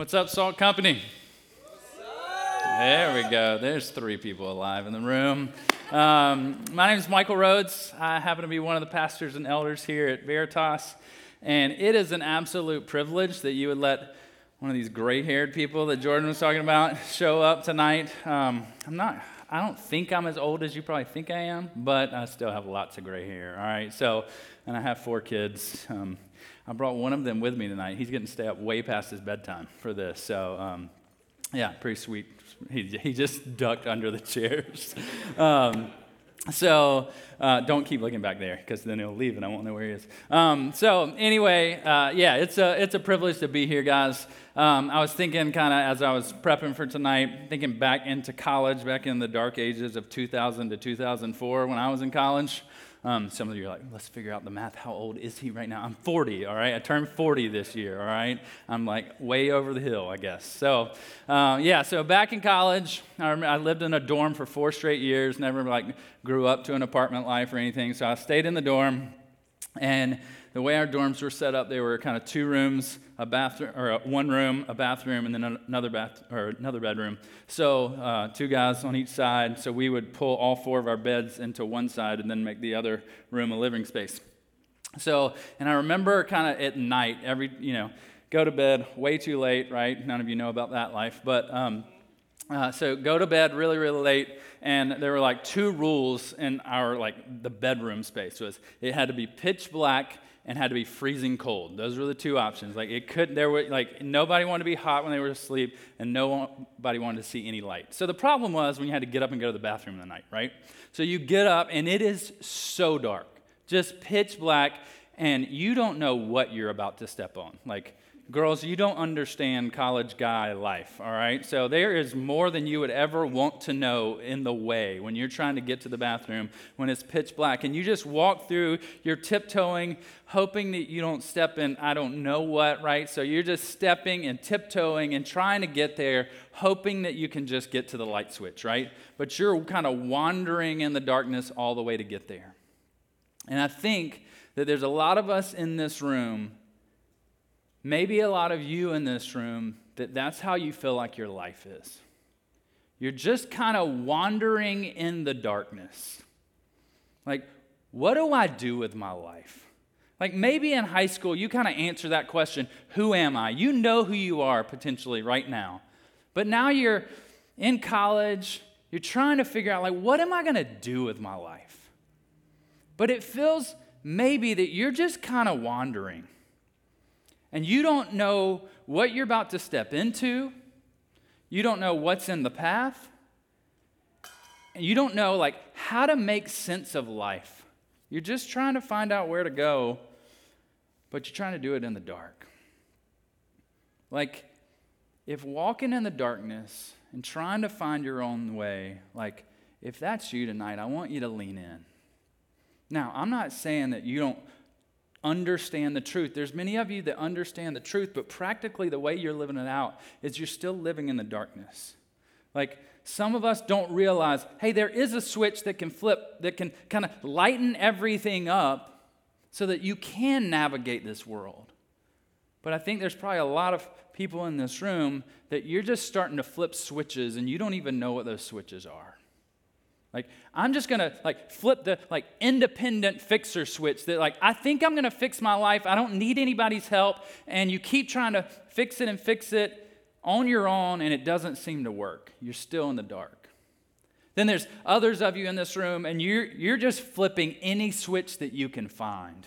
What's up, Salt Company? There we go. There's three people alive in the room. Um, my name is Michael Rhodes. I happen to be one of the pastors and elders here at Veritas. And it is an absolute privilege that you would let one of these gray haired people that Jordan was talking about show up tonight. Um, I'm not, I don't think I'm as old as you probably think I am, but I still have lots of gray hair. All right. So, and I have four kids. Um, I brought one of them with me tonight. He's getting to stay up way past his bedtime for this. So, um, yeah, pretty sweet. He, he just ducked under the chairs. Um, so uh, don't keep looking back there because then he'll leave and I won't know where he is. Um, so anyway, uh, yeah, it's a it's a privilege to be here, guys. Um, I was thinking kind of as I was prepping for tonight, thinking back into college, back in the dark ages of 2000 to 2004 when I was in college. Um, some of you are like, let's figure out the math. How old is he right now? I'm 40, all right? I turned 40 this year, all right? I'm like way over the hill, I guess. So, uh, yeah, so back in college, I, I lived in a dorm for four straight years, never like grew up to an apartment life or anything. So I stayed in the dorm, and the way our dorms were set up, they were kind of two rooms, a bathroom, or one room, a bathroom, and then another bath or another bedroom. So uh, two guys on each side. So we would pull all four of our beds into one side and then make the other room a living space. So, and I remember kind of at night, every you know, go to bed way too late, right? None of you know about that life, but. Um, uh, so go to bed really really late and there were like two rules in our like the bedroom space was it had to be pitch black and had to be freezing cold. Those were the two options. Like it could there were like nobody wanted to be hot when they were asleep and nobody wanted to see any light. So the problem was when you had to get up and go to the bathroom in the night, right? So you get up and it is so dark. Just pitch black and you don't know what you're about to step on. Like Girls, you don't understand college guy life, all right? So there is more than you would ever want to know in the way when you're trying to get to the bathroom when it's pitch black. And you just walk through, you're tiptoeing, hoping that you don't step in I don't know what, right? So you're just stepping and tiptoeing and trying to get there, hoping that you can just get to the light switch, right? But you're kind of wandering in the darkness all the way to get there. And I think that there's a lot of us in this room Maybe a lot of you in this room, that that's how you feel like your life is. You're just kind of wandering in the darkness. Like, what do I do with my life? Like maybe in high school, you kind of answer that question Who am I? You know who you are potentially right now. But now you're in college, you're trying to figure out, like, what am I going to do with my life? But it feels maybe that you're just kind of wandering and you don't know what you're about to step into, you don't know what's in the path, and you don't know like how to make sense of life. You're just trying to find out where to go, but you're trying to do it in the dark. Like if walking in the darkness and trying to find your own way, like if that's you tonight, I want you to lean in. Now, I'm not saying that you don't understand the truth. There's many of you that understand the truth, but practically the way you're living it out is you're still living in the darkness. Like some of us don't realize, hey, there is a switch that can flip, that can kind of lighten everything up so that you can navigate this world. But I think there's probably a lot of people in this room that you're just starting to flip switches and you don't even know what those switches are. Like, I'm just gonna like flip the like independent fixer switch that like I think I'm gonna fix my life. I don't need anybody's help. And you keep trying to fix it and fix it on your own, and it doesn't seem to work. You're still in the dark. Then there's others of you in this room, and you're you're just flipping any switch that you can find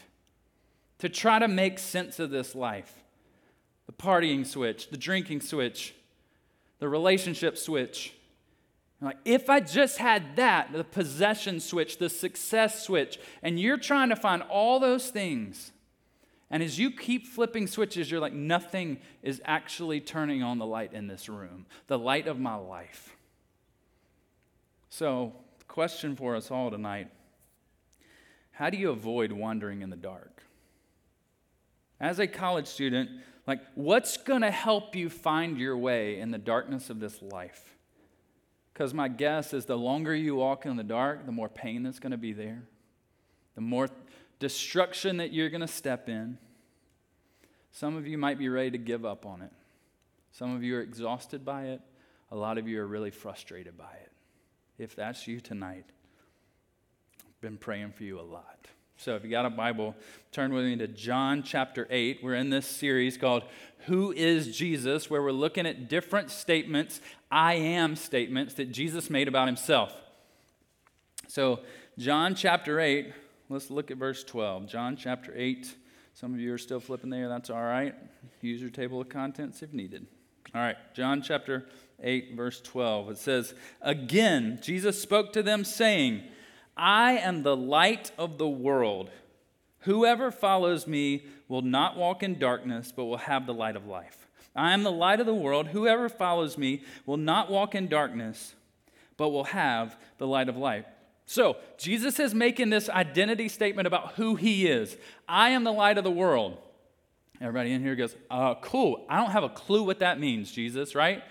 to try to make sense of this life. The partying switch, the drinking switch, the relationship switch like, if I just had that, the possession switch, the success switch, and you're trying to find all those things, and as you keep flipping switches, you're like, nothing is actually turning on the light in this room, the light of my life. So, question for us all tonight how do you avoid wandering in the dark? As a college student, like, what's to help you find your way in the darkness of this life? Because my guess is the longer you walk in the dark, the more pain that's going to be there, the more destruction that you're going to step in. Some of you might be ready to give up on it. Some of you are exhausted by it. A lot of you are really frustrated by it. If that's you tonight, I've been praying for you a lot. So if you got a Bible, turn with me to John chapter 8. We're in this series called Who is Jesus, where we're looking at different statements, I am statements that Jesus made about himself. So, John chapter 8, let's look at verse 12. John chapter 8. Some of you are still flipping there. That's all right. Use your table of contents if needed. All right, John chapter 8, verse 12. It says, Again, Jesus spoke to them, saying, I am the light of the world. Whoever follows me will not walk in darkness, but will have the light of life. I am the light of the world. Whoever follows me will not walk in darkness, but will have the light of life. So, Jesus is making this identity statement about who he is. I am the light of the world. Everybody in here goes, uh, cool. I don't have a clue what that means, Jesus, right?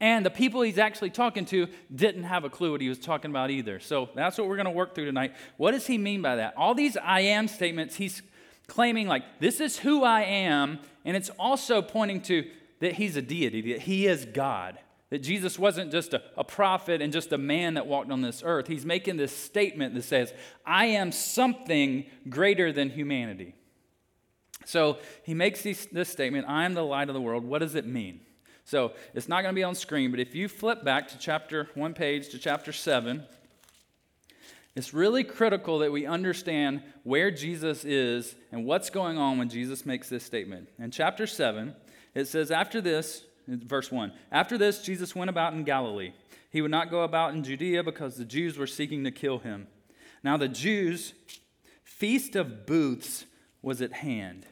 And the people he's actually talking to didn't have a clue what he was talking about either. So that's what we're going to work through tonight. What does he mean by that? All these I am statements, he's claiming, like, this is who I am. And it's also pointing to that he's a deity, that he is God. That Jesus wasn't just a, a, prophet and just a man that walked on this earth. He's making this statement that says, I am something greater than humanity. So he makes these, this statement, I am the light of the world. What does it mean? So it's not going to be on screen, but if you flip back to chapter, one page to chapter 7, it's really critical that we understand where Jesus is and what's going on when Jesus makes this statement. In chapter 7, it says, After this, verse 1. After this, Jesus went about in Galilee. He would not go about in Judea because the Jews were seeking to kill him. Now, the Jews' feast of booths was at hand.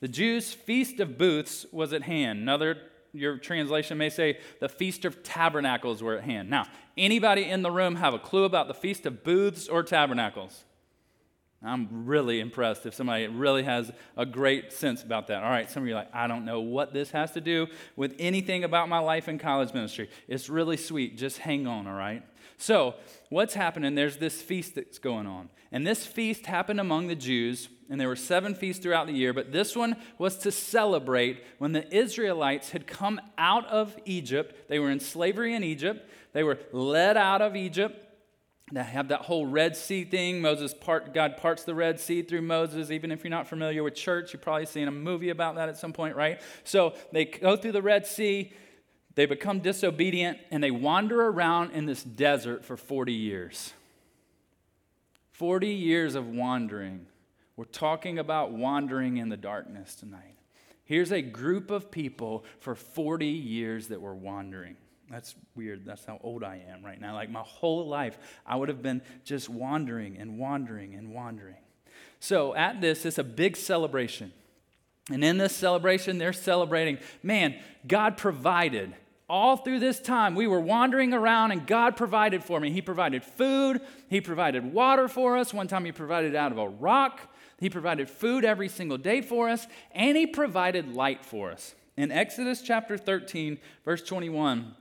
The Jews' feast of booths was at hand. Another, your translation may say, the feast of tabernacles were at hand. Now, anybody in the room have a clue about the feast of booths or tabernacles? I'm really impressed if somebody really has a great sense about that. All right, some of you are like, I don't know what this has to do with anything about my life in college ministry. It's really sweet. Just hang on, all right? So, what's happening? There's this feast that's going on. And this feast happened among the Jews, and there were seven feasts throughout the year, but this one was to celebrate when the Israelites had come out of Egypt. They were in slavery in Egypt, they were led out of Egypt they have that whole Red Sea thing. Moses part, God parts the Red Sea through Moses. Even if you're not familiar with church, you've probably seen a movie about that at some point, right? So they go through the Red Sea, they become disobedient, and they wander around in this desert for 40 years. 40 years of wandering. We're talking about wandering in the darkness tonight. Here's a group of people for 40 years that were wandering. That's weird. That's how old I am right now. Like my whole life, I would have been just wandering and wandering and wandering. So at this, it's a big celebration. And in this celebration, they're celebrating, man, God provided. All through this time, we were wandering around and God provided for me. He provided food, He provided water for us. One time, He provided out of a rock. He provided food every single day for us, and He provided light for us. In Exodus chapter 13, verse 21,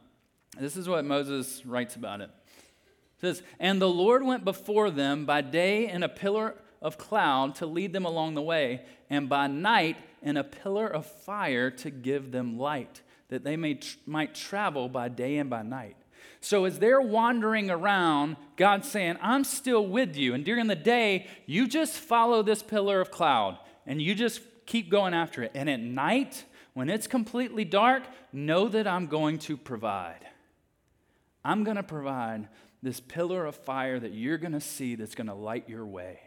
this is what Moses writes about it. It says, And the Lord went before them by day in a pillar of cloud to lead them along the way, and by night in a pillar of fire to give them light, that they may tr- might travel by day and by night. So as they're wandering around, God's saying, I'm still with you. And during the day, you just follow this pillar of cloud and you just keep going after it. And at night, when it's completely dark, know that I'm going to provide. I'm going to provide this pillar of fire that you're going to see that's going to light your way.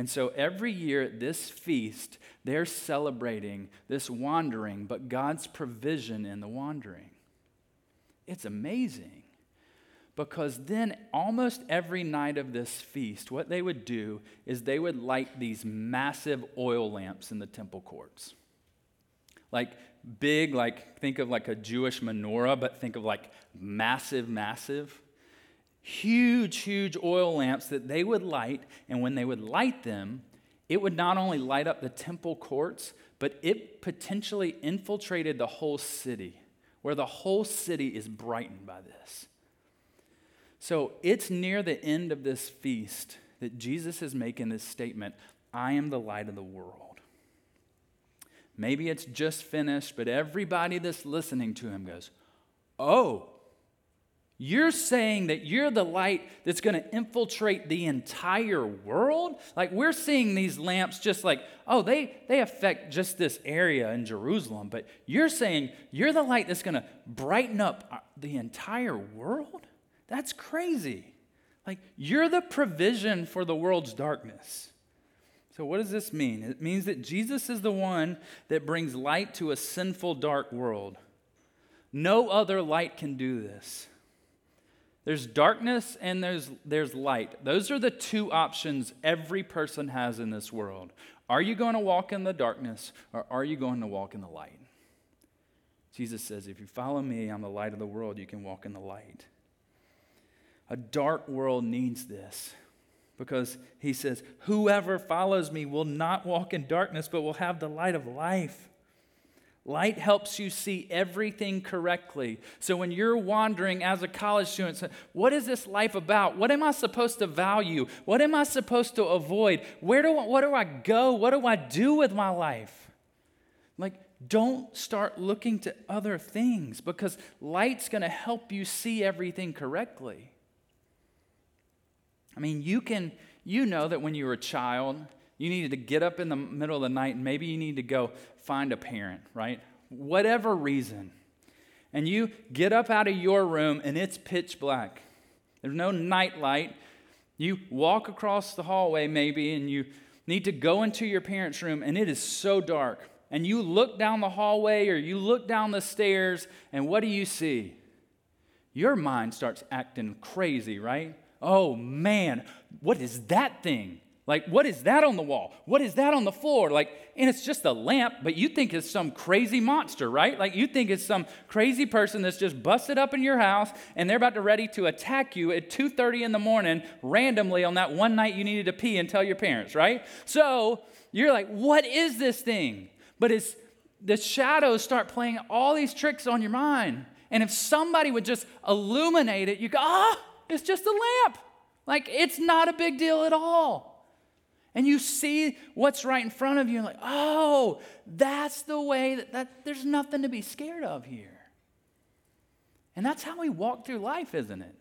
And so every year at this feast, they're celebrating this wandering, but God's provision in the wandering. It's amazing because then almost every night of this feast, what they would do is they would light these massive oil lamps in the temple courts. Like big, like think of like a Jewish menorah, but think of like massive, massive. Huge, huge oil lamps that they would light, and when they would light them, it would not only light up the temple courts, but it potentially infiltrated the whole city, where the whole city is brightened by this. So it's near the end of this feast that Jesus is making this statement I am the light of the world. Maybe it's just finished, but everybody that's listening to him goes, Oh, you're saying that you're the light that's going to infiltrate the entire world? Like we're seeing these lamps just like, oh, they, they affect just this area in Jerusalem, but you're saying you're the light that's going to brighten up uh, the entire world? That's crazy. Like you're the provision for the world's darkness. So, what does this mean? It means that Jesus is the one that brings light to a sinful, dark world. No other light can do this. There's darkness and there's, there's light. Those are the two options every person has in this world. Are you going to walk in the darkness or are you going to walk in the light? Jesus says, If you follow me, I'm the light of the world, you can walk in the light. A dark world needs this because he says, Whoever follows me will not walk in darkness, but will have the light of life. Light helps you see everything correctly. So when you're wandering as a college student, what is this life about? What am I supposed to value? What am I supposed to avoid? Where do I, what do I go? What do I do with my life? Like, don't start looking to other things because light's going to help you see everything correctly. I mean, you can, you know that when you were a child, you needed to get up in the middle of the night and maybe you need to go find a parent, right? Whatever reason. And you get up out of your room and it's pitch black. There's no night light. You walk across the hallway maybe and you need to go into your parents' room and it is so dark. And you look down the hallway or you look down the stairs and what do you see? Your mind starts acting crazy, right? Oh man, what is that thing? Like, what is that on the wall? What is that on the floor? Like, and it's just a lamp, but you think it's some crazy monster, right? Like, you think it's some crazy person that's just busted up in your house and they're about to ready to attack you at 2:30 in the morning randomly on that one night you needed to pee and tell your parents, right? So you're like, what is this thing? But it's the shadows start playing all these tricks on your mind. And if somebody would just illuminate it, you go, ah, it's just a lamp. Like, it's not a big deal at all and you see what's right in front of you and like oh that's the way that, that there's nothing to be scared of here. And that's how we walk through life isn't it?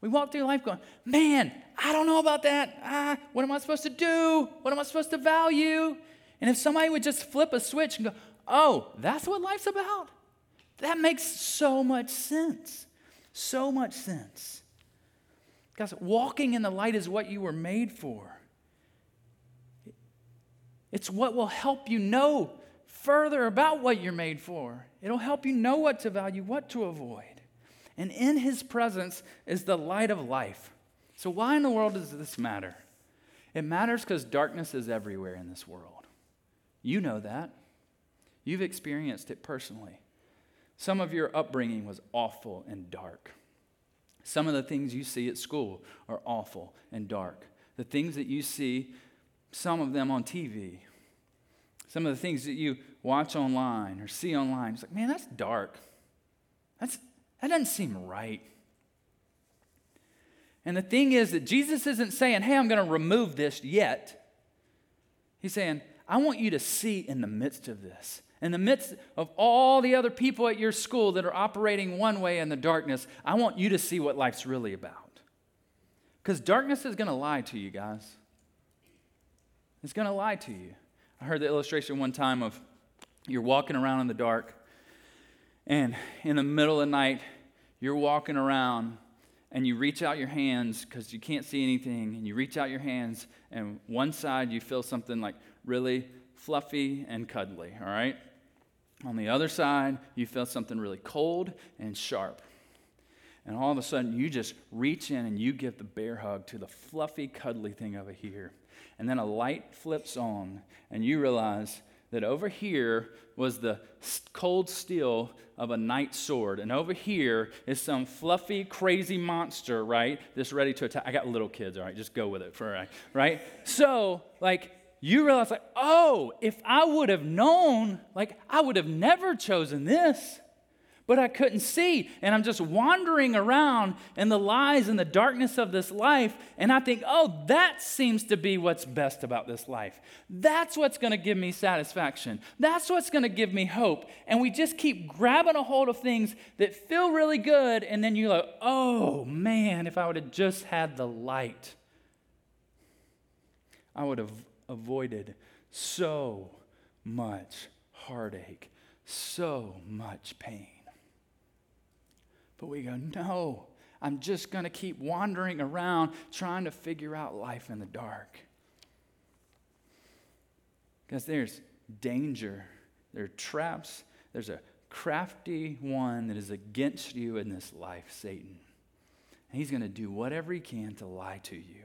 We walk through life going man i don't know about that. Ah, what am i supposed to do? What am i supposed to value? And if somebody would just flip a switch and go oh that's what life's about? That makes so much sense. So much sense. Guys walking in the light is what you were made for it's what will help you know further about what you're made for. It'll help you know what to value, what to avoid. And in his presence is the light of life. So, why in the world does this matter? It matters because darkness is everywhere in this world. You know that. You've experienced it personally. Some of your upbringing was awful and dark. Some of the things you see at school are awful and dark. The things that you see some of them on TV, some of the things that you watch online or see online. It's like, man, that's dark. That's, that doesn't seem right. And the thing is that Jesus isn't saying, hey, I'm going to remove this yet. He's saying, I want you to see in the midst of this, in the midst of all the other people at your school that are operating one way in the darkness, I want you to see what life's really about. Because darkness is going to lie to you guys. It's going to lie to you. I heard the illustration one time of you're walking around in the dark, and in the middle of the night, you're walking around and you reach out your hands because you can't see anything, and you reach out your hands, and one side you feel something like really fluffy and cuddly, all right? On the other side, you feel something really cold and sharp. And all of a sudden, you just reach in and you give the bear hug to the fluffy, cuddly thing over here and then a light flips on, and you realize that over here was the cold steel of a knight's sword, and over here is some fluffy, crazy monster, right? That's ready to attack. I got little kids, all right? Just go with it for a right, right? So, like, you realize, like, oh, if I would have known, like, I would have never chosen this. But I couldn't see. And I'm just wandering around in the lies and the darkness of this life. And I think, oh, that seems to be what's best about this life. That's what's going to give me satisfaction. That's what's going to give me hope. And we just keep grabbing a hold of things that feel really good. And then you're like, oh, man, if I would have just had the light, I would have avoided so much heartache, so much pain. But we go, no, I'm just going to keep wandering around trying to figure out life in the dark. Because there's danger, there are traps, there's a crafty one that is against you in this life, Satan. And he's going to do whatever he can to lie to you.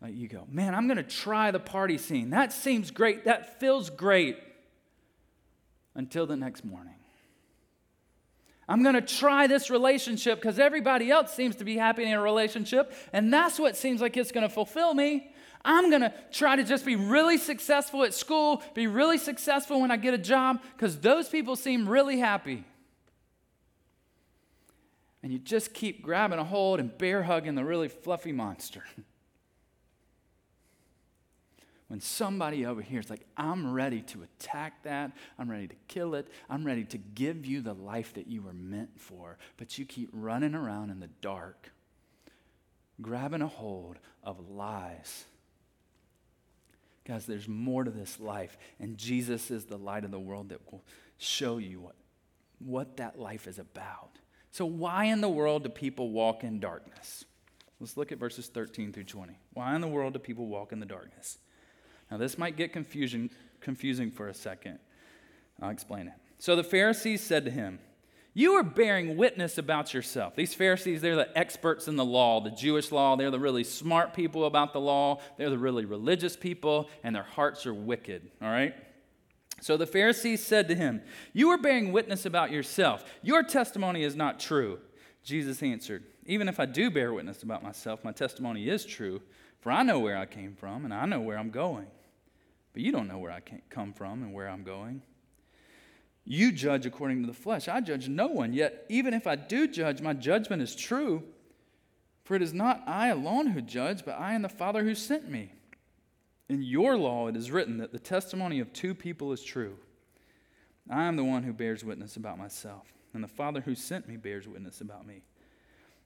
Like you go, man, I'm going to try the party scene. That seems great. That feels great. Until the next morning. I'm going to try this relationship because everybody else seems to be happy in a relationship, and that's what seems like it's going to fulfill me. I'm going to try to just be really successful at school, be really successful when I get a job because those people seem really happy. And you just keep grabbing a hold and bear hugging the really fluffy monster. when somebody over here is like, I'm ready to attack that, I'm ready to kill it, I'm ready to give you the life that you were meant for, but you keep running around in the dark, grabbing a hold of lies. Guys, there's more to this life, and Jesus is the light of the world that will show you what, what that life is about. So, why in the world do people walk in darkness? Let's look at verses 13 through 20. Why in the world do people walk in the darkness? Now, this might get confusion, confusing for a second. I'll explain it. So the Pharisees said to him, You are bearing witness about yourself. These Pharisees, they're the experts in the law, the Jewish law. They're the really smart people about the law. They're the really religious people, and their hearts are wicked, all right? So the Pharisees said to him, You are bearing witness about yourself. Your testimony is not true. Jesus answered, Even if I do bear witness about myself, my testimony is true, for I know where I came from, and I know where I'm going but you don't know where I come from and where I'm going. You judge according to the flesh. I judge no one. Yet, even if I do judge, my judgment is true. For it is not I alone who judge, but I and the Father who sent me. In your law it is written that the testimony of two people is true. I am the one who bears witness about myself, and the Father who sent me bears witness about me.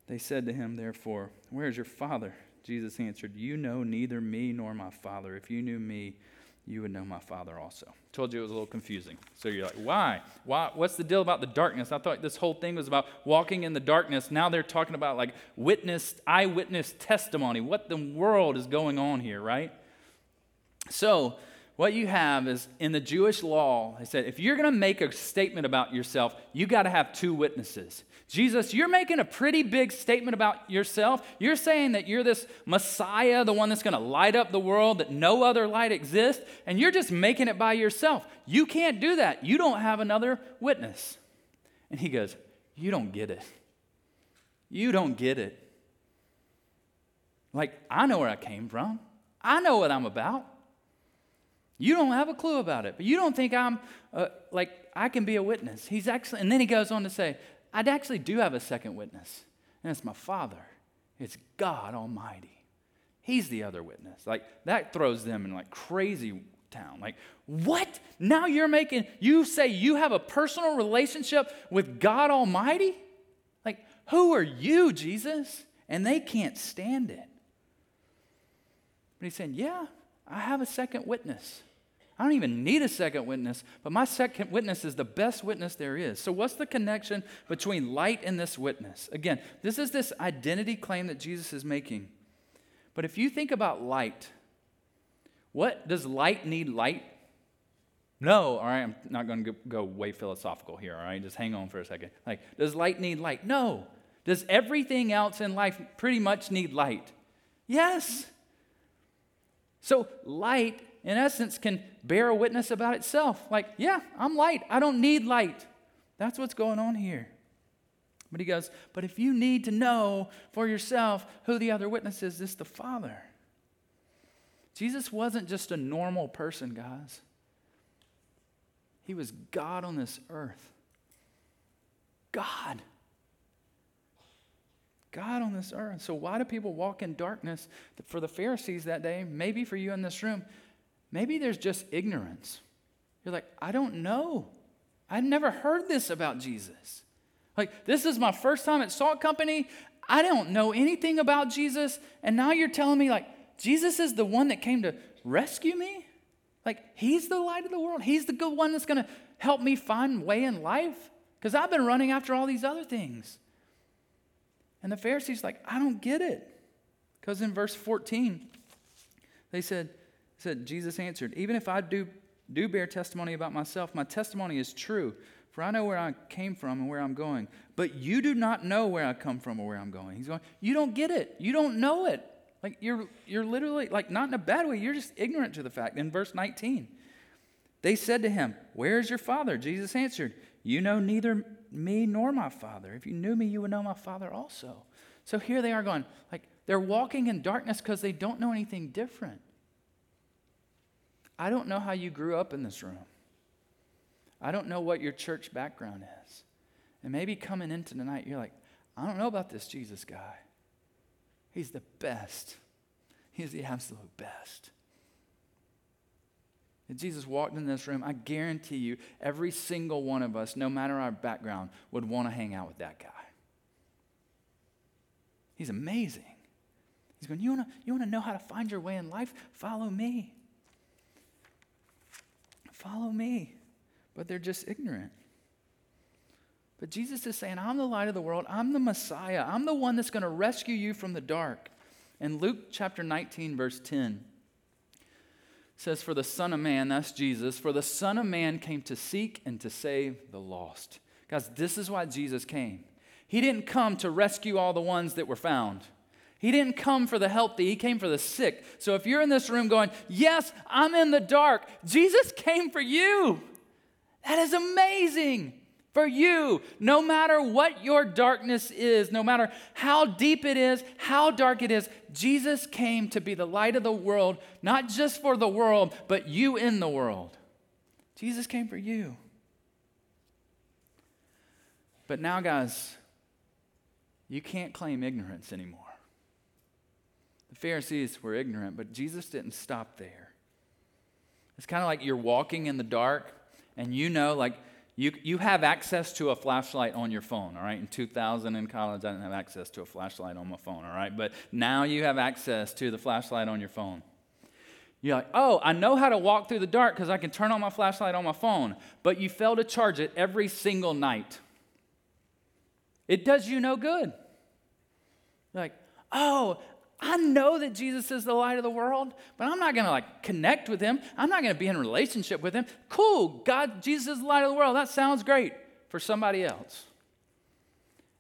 They said to him, therefore, Where is your Father? Jesus answered, You know neither me nor my Father. If you knew me, you would know my Father also. Told you it was a little confusing. So you're like, why? Why? What's the deal about the darkness? I thought this whole thing was about walking in the darkness. Now they're talking about like witness, eyewitness testimony. What the world is going on here, right? So what you have is in the Jewish law, they said if you're going to make a statement about yourself, you got to have two witnesses. Jesus, you're making a pretty big statement about yourself. You're saying that you're this Messiah, the one that's going to light up the world, that no other light exists, and you're just making it by yourself. You can't do that. You don't have another witness. And he goes, You don't get it. You don't get it. Like, I know where I came from, I know what I'm about. You don't have a clue about it, but you don't think I'm uh, like I can be a witness. He's actually, and then he goes on to say, I actually do have a second witness, and it's my Father. It's God Almighty. He's the other witness. Like, that throws them in like crazy town. Like, what? Now you're making, you say you have a personal relationship with God Almighty? Like, who are you, Jesus? And they can't stand it. But he's saying, yeah, I have a second witness. I don't even need a second witness, but my second witness is the best witness there is. So, what's the connection between light and this witness? Again, this is this identity claim that Jesus is making. But if you think about light, what does light need light? No, all right, I'm not going to go way philosophical here, all right? Just hang on for a second. Like, does light need light? No. Does everything else in life pretty much need light? Yes. So, light in essence, can bear a witness about itself. Like, yeah, I'm light. I don't need light. That's what's going on here. But he goes, But if you need to know for yourself who the other witness is, it's the Father. Jesus wasn't just a normal person, guys. He was God on this earth. God. God on this earth. So, why do people walk in darkness? For the Pharisees that day, maybe for you in this room, maybe there's just ignorance. You're like, I don't know. I've never heard this about Jesus. Like, this is my first time at Salt Company. I don't know anything about Jesus. And now you're telling me, like, Jesus is the one that came to rescue me? Like, he's the light of the world. He's the good one that's going to help me find way in life? Because I've been running after all these other things. And the Pharisees, like, I don't get it. Because in verse 14, they said, said, Jesus answered, Even if I do, do bear testimony about myself, my testimony is true, for I know where I came from and where I'm going. But you do not know where I come from or where I'm going. He's going, You don't get it. You don't know it. Like you're you're literally like not in a bad way, you're just ignorant to the fact. In verse 19, they said to him, Where is your father? Jesus answered, You know neither me nor my Father. If you knew me, you would know my Father also. So here they are going, like, they're walking in darkness because they don't know anything different. I don't know how you grew up in this room. I don't know what your church background is. And maybe coming into tonight, you're like, I don't know about this Jesus guy. He's the best. He's the absolute best. If Jesus walked in this room, I guarantee you, every single one of us, no matter our background, would want to hang out with that guy. He's amazing. He's going, You want to you want to know how to find your way in life? Follow me. Follow me. But they're just ignorant. But Jesus is saying, I'm the light of the world. I'm the Messiah. I'm the one that's going to rescue you from the dark. And Luke chapter 19, verse 10, says, For the Son of Man, that's Jesus, for the Son of Man came to seek and to save the lost. Guys, this is why Jesus came. He didn't come to rescue all the ones that were found. He didn't come for the healthy, he came for the sick. So if you're in this room going, Yes, I'm in the dark, Jesus came for you. That is amazing for you, no matter what your darkness is, no matter how deep it is, how dark it is, Jesus came to be the light of the world, not just for the world, but you in the world. Jesus came for you. But now, guys, you can't claim ignorance anymore. Pharisees were ignorant, but Jesus didn't stop there. It's kind of like you're walking in the dark and you know, like, you, you have access to a flashlight on your phone, all right? In 2000 in college, I didn't have access to a flashlight on my phone, all right? But now you have access to the flashlight on your phone. You're like, oh, I know how to walk through the dark because I can turn on my flashlight on my phone, but you fail to charge it every single night. It does you no good. You're like, oh, I know that Jesus is the light of the world, but I'm not going to like connect with him. I'm not going to be in a relationship with him. Cool, God, Jesus is the light of the world. That sounds great for somebody else.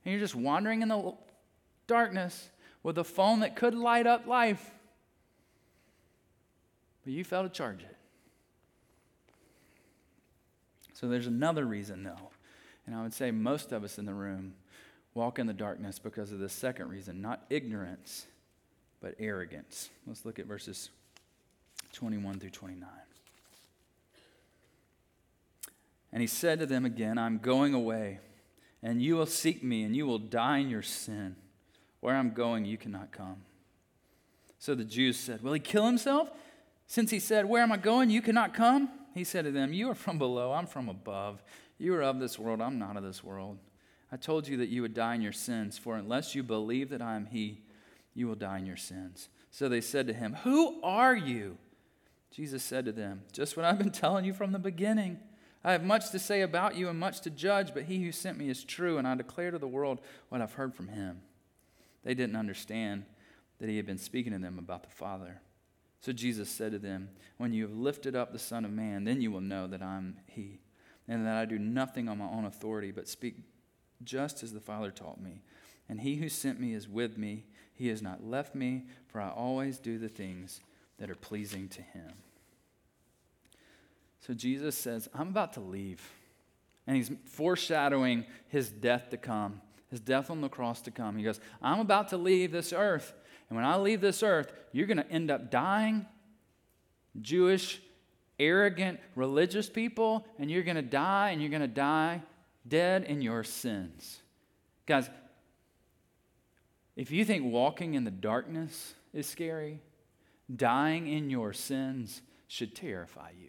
And you're just wandering in the darkness with a phone that could light up life, but you fail to charge it. So there's another reason, though. And I would say most of us in the room walk in the darkness because of the second reason, not ignorance but arrogance. Let's look at verses 21 through 29. And he said to them again, I'm going away, and you will seek me, and you will die in your sin. Where I'm going, you cannot come. So the Jews said, Will he kill himself? Since he said, Where am I going? You cannot come. He said to them, You are from below, I'm from above. You are of this world, I'm not of this world. I told you that you would die in your sins, for unless you believe that I am he, you will die in your sins. So they said to him, Who are you? Jesus said to them, Just what I've been telling you from the beginning. I have much to say about you and much to judge, but he who sent me is true, and I declare to the world what I've heard from him. They didn't understand that he had been speaking to them about the Father. So Jesus said to them, When you have lifted up the Son of Man, then you will know that I'm he, and that I do nothing on my own authority, but speak just as the Father taught me. And he who sent me is with me. He has not left me, for I always do the things that are pleasing to him. So Jesus says, I'm about to leave. And he's foreshadowing his death to come, his death on the cross to come. He goes, I'm about to leave this earth. And when I leave this earth, you're going to end up dying Jewish arrogant religious people, and you're going to die, and you're going to die dead in your sins. Guys, if you think walking in the darkness is scary, dying in your sins should terrify you.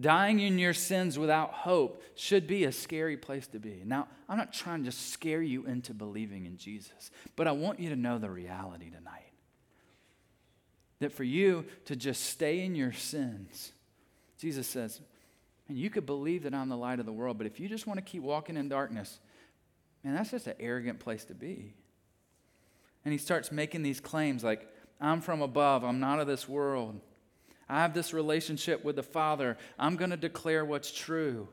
Dying in your sins without hope should be a scary place to be. Now, I'm not trying to scare you into believing in Jesus, but I want you to know the reality tonight. That for you to just stay in your sins, Jesus says, and you could believe that I'm the light of the world, but if you just want to keep walking in darkness, man, that's just an arrogant place to be. And he starts making these claims like, I'm from above, I'm not of this world. I have this relationship with the Father. I'm going to declare what's true.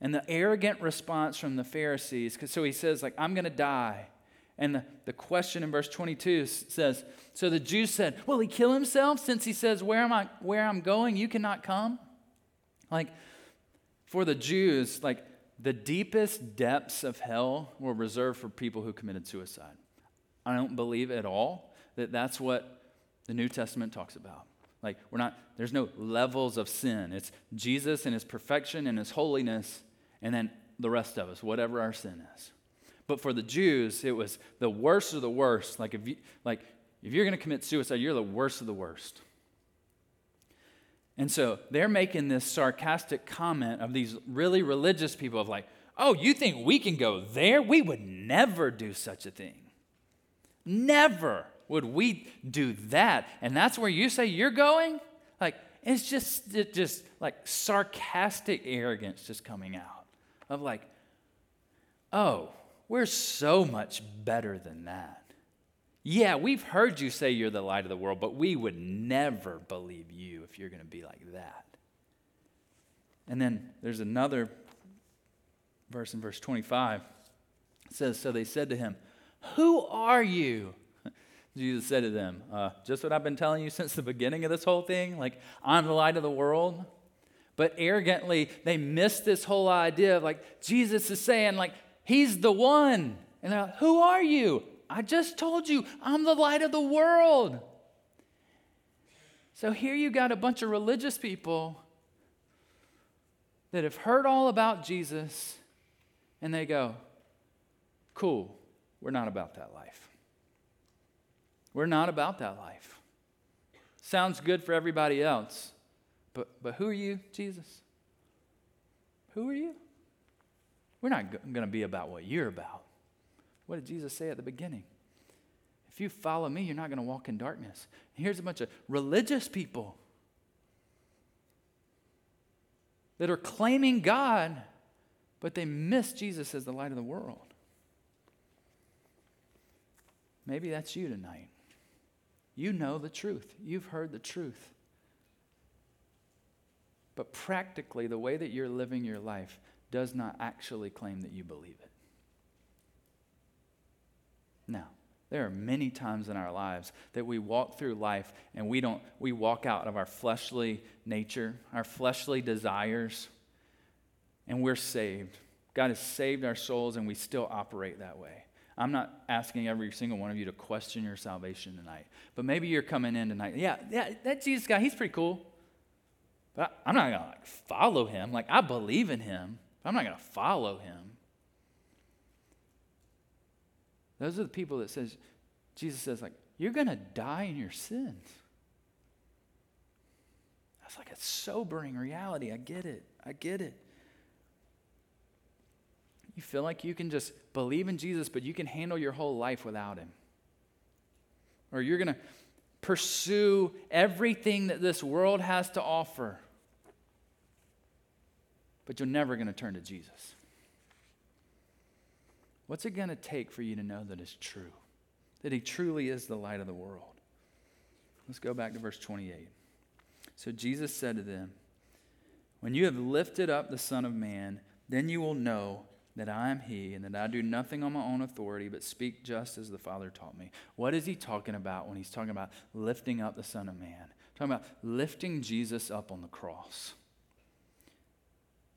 And the arrogant response from the Pharisees, so he says, like, I'm going to die. And the, the question in verse 22 says, So the Jews said, Will he kill himself since he says, Where am I where I'm going, you cannot come? Like, for the Jews, like the deepest depths of hell were reserved for people who committed suicide. I don't believe at all that that's what the New Testament talks about. Like, we're not, there's no levels of sin. It's Jesus and his perfection and his holiness, and then the rest of us, whatever our sin is. But for the Jews, it was the worst of the worst. Like, if, you, like, if you're going to commit suicide, you're the worst of the worst. And so they're making this sarcastic comment of these really religious people of like, oh, you think we can go there? We would never do such a thing. Never would we do that? And that's where you say you're going? Like, it's just, it just like sarcastic arrogance just coming out of like, oh, we're so much better than that. Yeah, we've heard you say you're the light of the world, but we would never believe you if you're going to be like that. And then there's another verse in verse 25. It says, So they said to him, Who are you? Jesus said to them, uh, Just what I've been telling you since the beginning of this whole thing, like, I'm the light of the world. But arrogantly, they missed this whole idea of like, Jesus is saying, like, He's the one. And they're like, Who are you? I just told you, I'm the light of the world. So here you got a bunch of religious people that have heard all about Jesus, and they go, Cool, we're not about that life. We're not about that life. Sounds good for everybody else. But, but who are you, Jesus? Who are you? We're not going to be about what you're about. What did Jesus say at the beginning? If you follow me, you're not going to walk in darkness. Here's a bunch of religious people that are claiming God, but they miss Jesus as the light of the world. Maybe that's you tonight. You know the truth, you've heard the truth. But practically, the way that you're living your life does not actually claim that you believe it. Now, there are many times in our lives that we walk through life and we don't we walk out of our fleshly nature, our fleshly desires, and we're saved. God has saved our souls and we still operate that way. I'm not asking every single one of you to question your salvation tonight, but maybe you're coming in tonight. Yeah, yeah, that Jesus guy, he's pretty cool. But I'm not gonna like follow him. Like I believe in him, but I'm not gonna follow him. Those are the people that says, Jesus says, like, you're gonna die in your sins. That's like a sobering reality. I get it. I get it. You feel like you can just believe in Jesus, but you can handle your whole life without him. Or you're going to pursue everything that this world has to offer, but you're never going to turn to Jesus. What's it going to take for you to know that it's true? That he truly is the light of the world? Let's go back to verse 28. So Jesus said to them, When you have lifted up the Son of Man, then you will know that I am He, and that I do nothing on my own authority, but speak just as the Father taught me. What is He talking about when He's talking about lifting up the Son of Man? Talking about lifting Jesus up on the cross.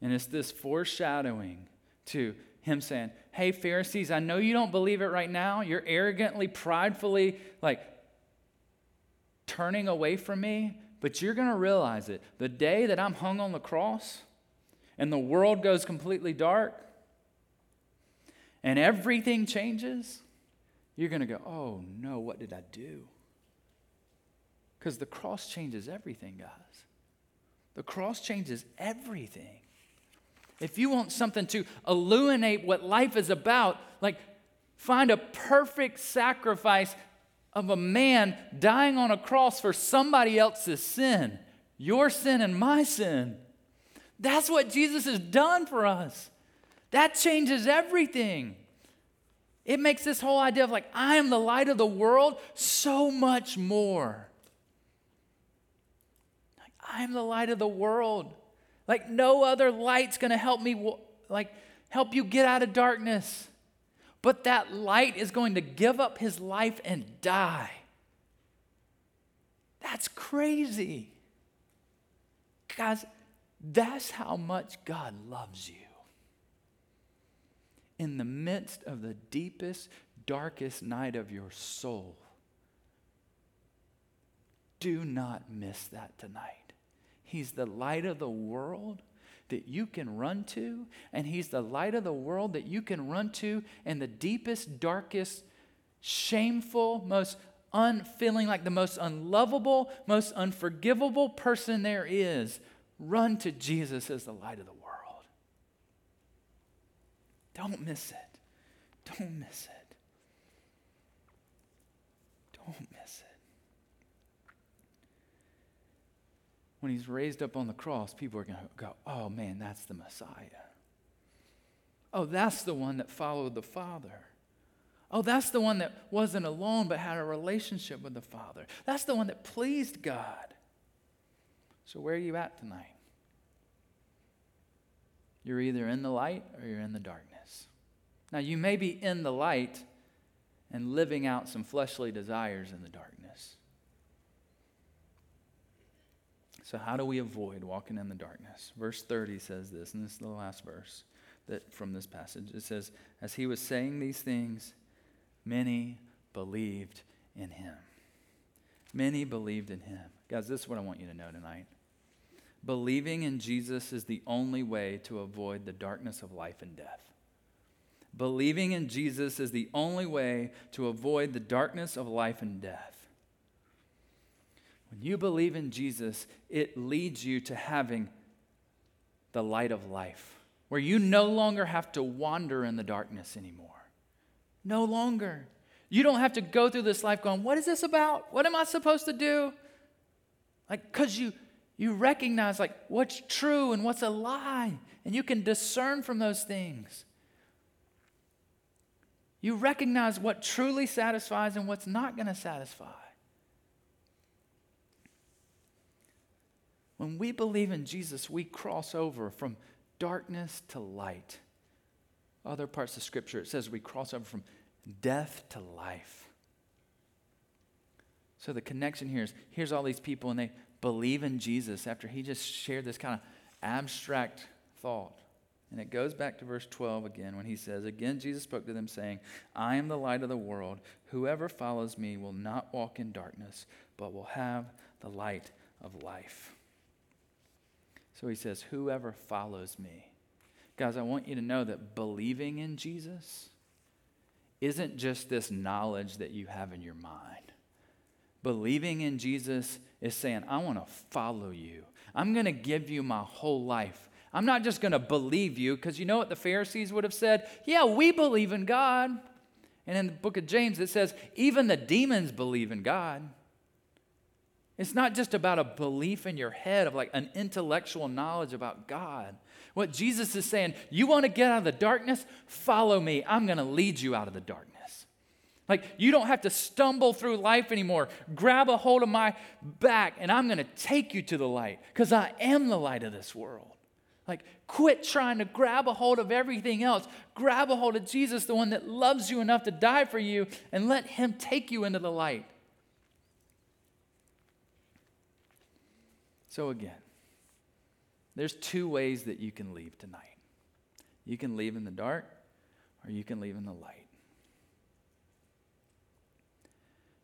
And it's this foreshadowing to Him saying, Hey, Pharisees, I know you don't believe it right now. You're arrogantly, pridefully, like, turning away from me, but you're going to realize it. The day that I'm hung on the cross and the world goes completely dark and everything changes, you're going to go, oh no, what did I do? Because the cross changes everything, guys. The cross changes everything. If you want something to illuminate what life is about, like find a perfect sacrifice of a man dying on a cross for somebody else's sin, your sin and my sin. That's what Jesus has done for us. That changes everything. It makes this whole idea of like, I am the light of the world so much more. Like, I am the light of the world. Like, no other light's gonna help me, like, help you get out of darkness. But that light is going to give up his life and die. That's crazy. Guys, that's how much God loves you. In the midst of the deepest, darkest night of your soul, do not miss that tonight. He's the light of the world that you can run to, and He's the light of the world that you can run to in the deepest, darkest, shameful, most unfeeling like the most unlovable, most unforgivable person there is. Run to Jesus as the light of the world. Don't miss it. Don't miss it. Don't miss it. When he's raised up on the cross, people are going to go, oh man, that's the Messiah. Oh, that's the one that followed the Father. Oh, that's the one that wasn't alone but had a relationship with the Father. That's the one that pleased God. So, where are you at tonight? You're either in the light or you're in the darkness. Now, you may be in the light and living out some fleshly desires in the darkness. So, how do we avoid walking in the darkness? Verse 30 says this, and this is the last verse that from this passage. It says, As he was saying these things, many believed in him. Many believed in him. Guys, this is what I want you to know tonight. Believing in Jesus is the only way to avoid the darkness of life and death. Believing in Jesus is the only way to avoid the darkness of life and death. When you believe in Jesus, it leads you to having the light of life, where you no longer have to wander in the darkness anymore. No longer. You don't have to go through this life going, What is this about? What am I supposed to do? Like, because you, you recognize like what's true and what's a lie, and you can discern from those things. You recognize what truly satisfies and what's not going to satisfy. When we believe in Jesus, we cross over from darkness to light. Other parts of Scripture, it says we cross over from death to life. So the connection here is here's all these people, and they believe in Jesus after he just shared this kind of abstract thought. And it goes back to verse 12 again when he says, Again, Jesus spoke to them, saying, I am the light of the world. Whoever follows me will not walk in darkness, but will have the light of life. So he says, Whoever follows me. Guys, I want you to know that believing in Jesus isn't just this knowledge that you have in your mind. Believing in Jesus is saying, I want to follow you. I'm going to give you my whole life. I'm not just going to believe you, because you know what the Pharisees would have said? Yeah, we believe in God. And in the book of James, it says, even the demons believe in God. It's not just about a belief in your head of like an intellectual knowledge about God. What Jesus is saying, you want to get out of the darkness? Follow me. I'm going to lead you out of the darkness. Like, you don't have to stumble through life anymore. Grab a hold of my back, and I'm going to take you to the light because I am the light of this world. Like, quit trying to grab a hold of everything else. Grab a hold of Jesus, the one that loves you enough to die for you, and let Him take you into the light. So, again, there's two ways that you can leave tonight you can leave in the dark, or you can leave in the light.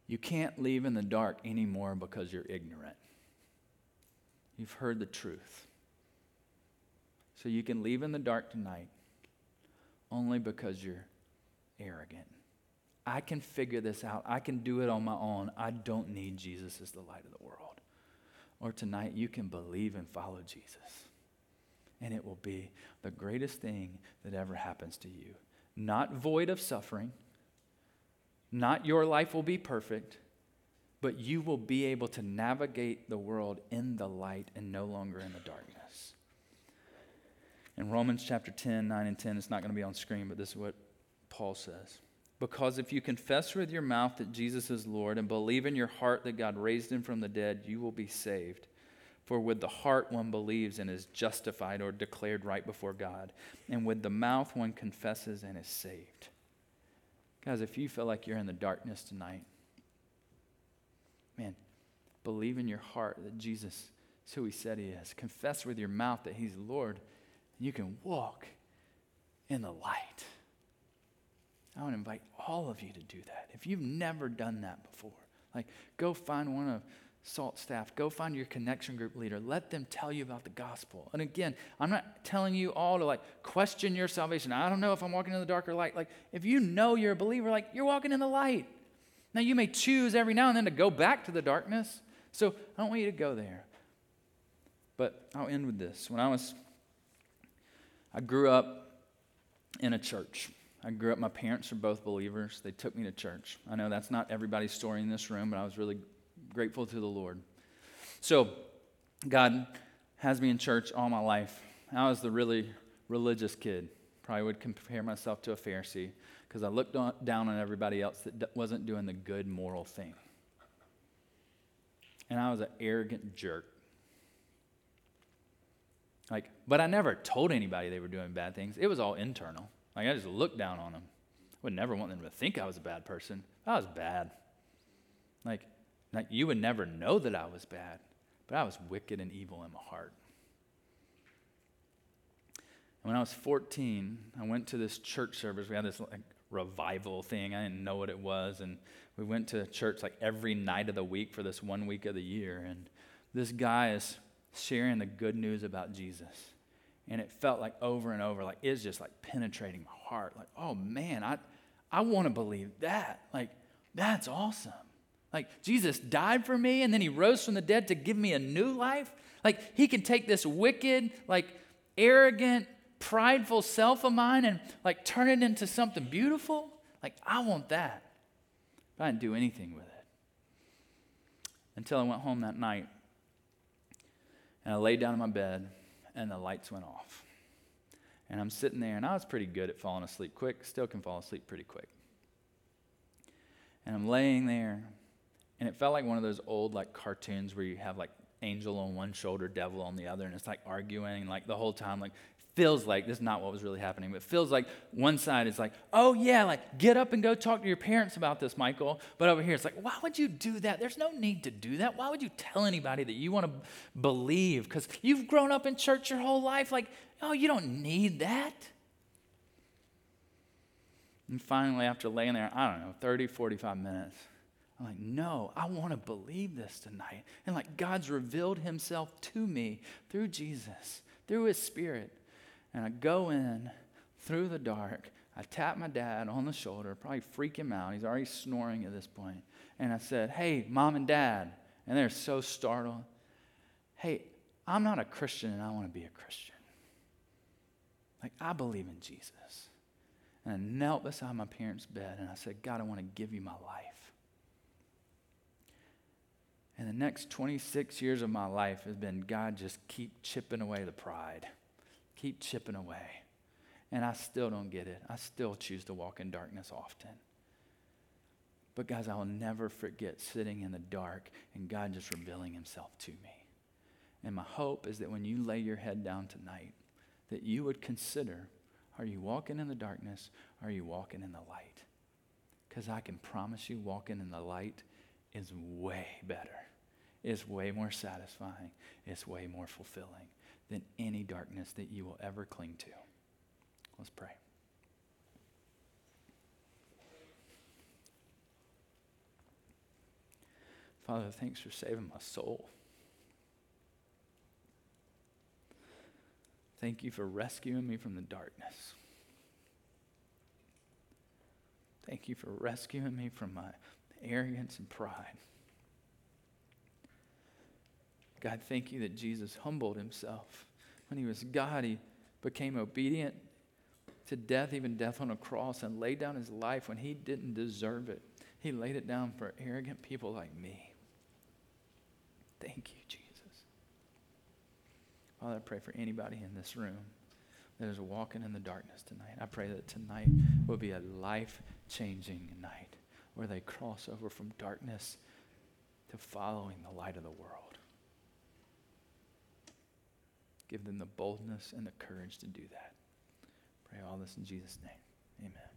You can't leave in the dark anymore because you're ignorant. You've heard the truth. So you can leave in the dark tonight only because you're arrogant. I can figure this out. I can do it on my own. I don't need Jesus as the light of the world. Or tonight, you can believe and follow Jesus. And it will be the greatest thing that ever happens to you. Not void of suffering, not your life will be perfect, but you will be able to navigate the world in the light and no longer in the darkness. In Romans chapter 10, 9 and 10, it's not going to be on screen, but this is what Paul says. Because if you confess with your mouth that Jesus is Lord and believe in your heart that God raised him from the dead, you will be saved. For with the heart one believes and is justified or declared right before God, and with the mouth one confesses and is saved. Guys, if you feel like you're in the darkness tonight, man, believe in your heart that Jesus is who he said he is. Confess with your mouth that he's Lord, and you can walk in the light. I to invite all of you to do that. If you've never done that before, like go find one of SALT staff, go find your connection group leader. Let them tell you about the gospel. And again, I'm not telling you all to like question your salvation. I don't know if I'm walking in the dark or light. Like, if you know you're a believer, like you're walking in the light. Now, you may choose every now and then to go back to the darkness. So I don't want you to go there. But I'll end with this. When I was, I grew up in a church. I grew up, my parents are both believers. They took me to church. I know that's not everybody's story in this room, but I was really grateful to the Lord. So, God has me in church all my life. I was the really religious kid. Probably would compare myself to a Pharisee because I looked on, down on everybody else that d- wasn't doing the good moral thing. And I was an arrogant jerk. Like, but I never told anybody they were doing bad things. It was all internal. Like I just looked down on them. I would never want them to think I was a bad person. I was bad. Like like, you would never know that I was bad, but I was wicked and evil in my heart. And when I was 14, I went to this church service. We had this like revival thing. I didn't know what it was. And we went to church like every night of the week for this one week of the year. And this guy is sharing the good news about Jesus. And it felt like over and over, like it's just like penetrating my heart. Like, oh man, I, I want to believe that. Like, that's awesome. Like, Jesus died for me and then he rose from the dead to give me a new life. Like, he can take this wicked, like, arrogant, prideful self of mine and, like, turn it into something beautiful. Like, I want that. But I didn't do anything with it until I went home that night and I laid down in my bed and the lights went off. And I'm sitting there and I was pretty good at falling asleep quick, still can fall asleep pretty quick. And I'm laying there and it felt like one of those old like cartoons where you have like angel on one shoulder, devil on the other, and it's like arguing like the whole time. Like feels like this is not what was really happening, but feels like one side is like, oh yeah, like get up and go talk to your parents about this, Michael. But over here it's like, why would you do that? There's no need to do that. Why would you tell anybody that you want to believe? Because you've grown up in church your whole life. Like, oh, you don't need that. And finally, after laying there, I don't know, 30, 45 minutes, I'm like, no, I want to believe this tonight. And like God's revealed himself to me through Jesus, through his spirit. And I go in through the dark. I tap my dad on the shoulder, probably freak him out. He's already snoring at this point. And I said, hey, mom and dad. And they're so startled. Hey, I'm not a Christian and I want to be a Christian. Like, I believe in Jesus. And I knelt beside my parents' bed and I said, God, I want to give you my life. And the next 26 years of my life has been God, just keep chipping away the pride, keep chipping away. And I still don't get it. I still choose to walk in darkness often. But, guys, I will never forget sitting in the dark and God just revealing himself to me. And my hope is that when you lay your head down tonight, that you would consider are you walking in the darkness? Or are you walking in the light? Because I can promise you, walking in the light is way better, it's way more satisfying, it's way more fulfilling than any darkness that you will ever cling to. Let's pray. Father, thanks for saving my soul. Thank you for rescuing me from the darkness. Thank you for rescuing me from my arrogance and pride. God, thank you that Jesus humbled himself. When he was God, he became obedient to death, even death on a cross, and laid down his life when he didn't deserve it. He laid it down for arrogant people like me. Thank you, Jesus. Father, I pray for anybody in this room that is walking in the darkness tonight. I pray that tonight will be a life changing night where they cross over from darkness to following the light of the world. Give them the boldness and the courage to do that. Pray all this in Jesus' name. Amen.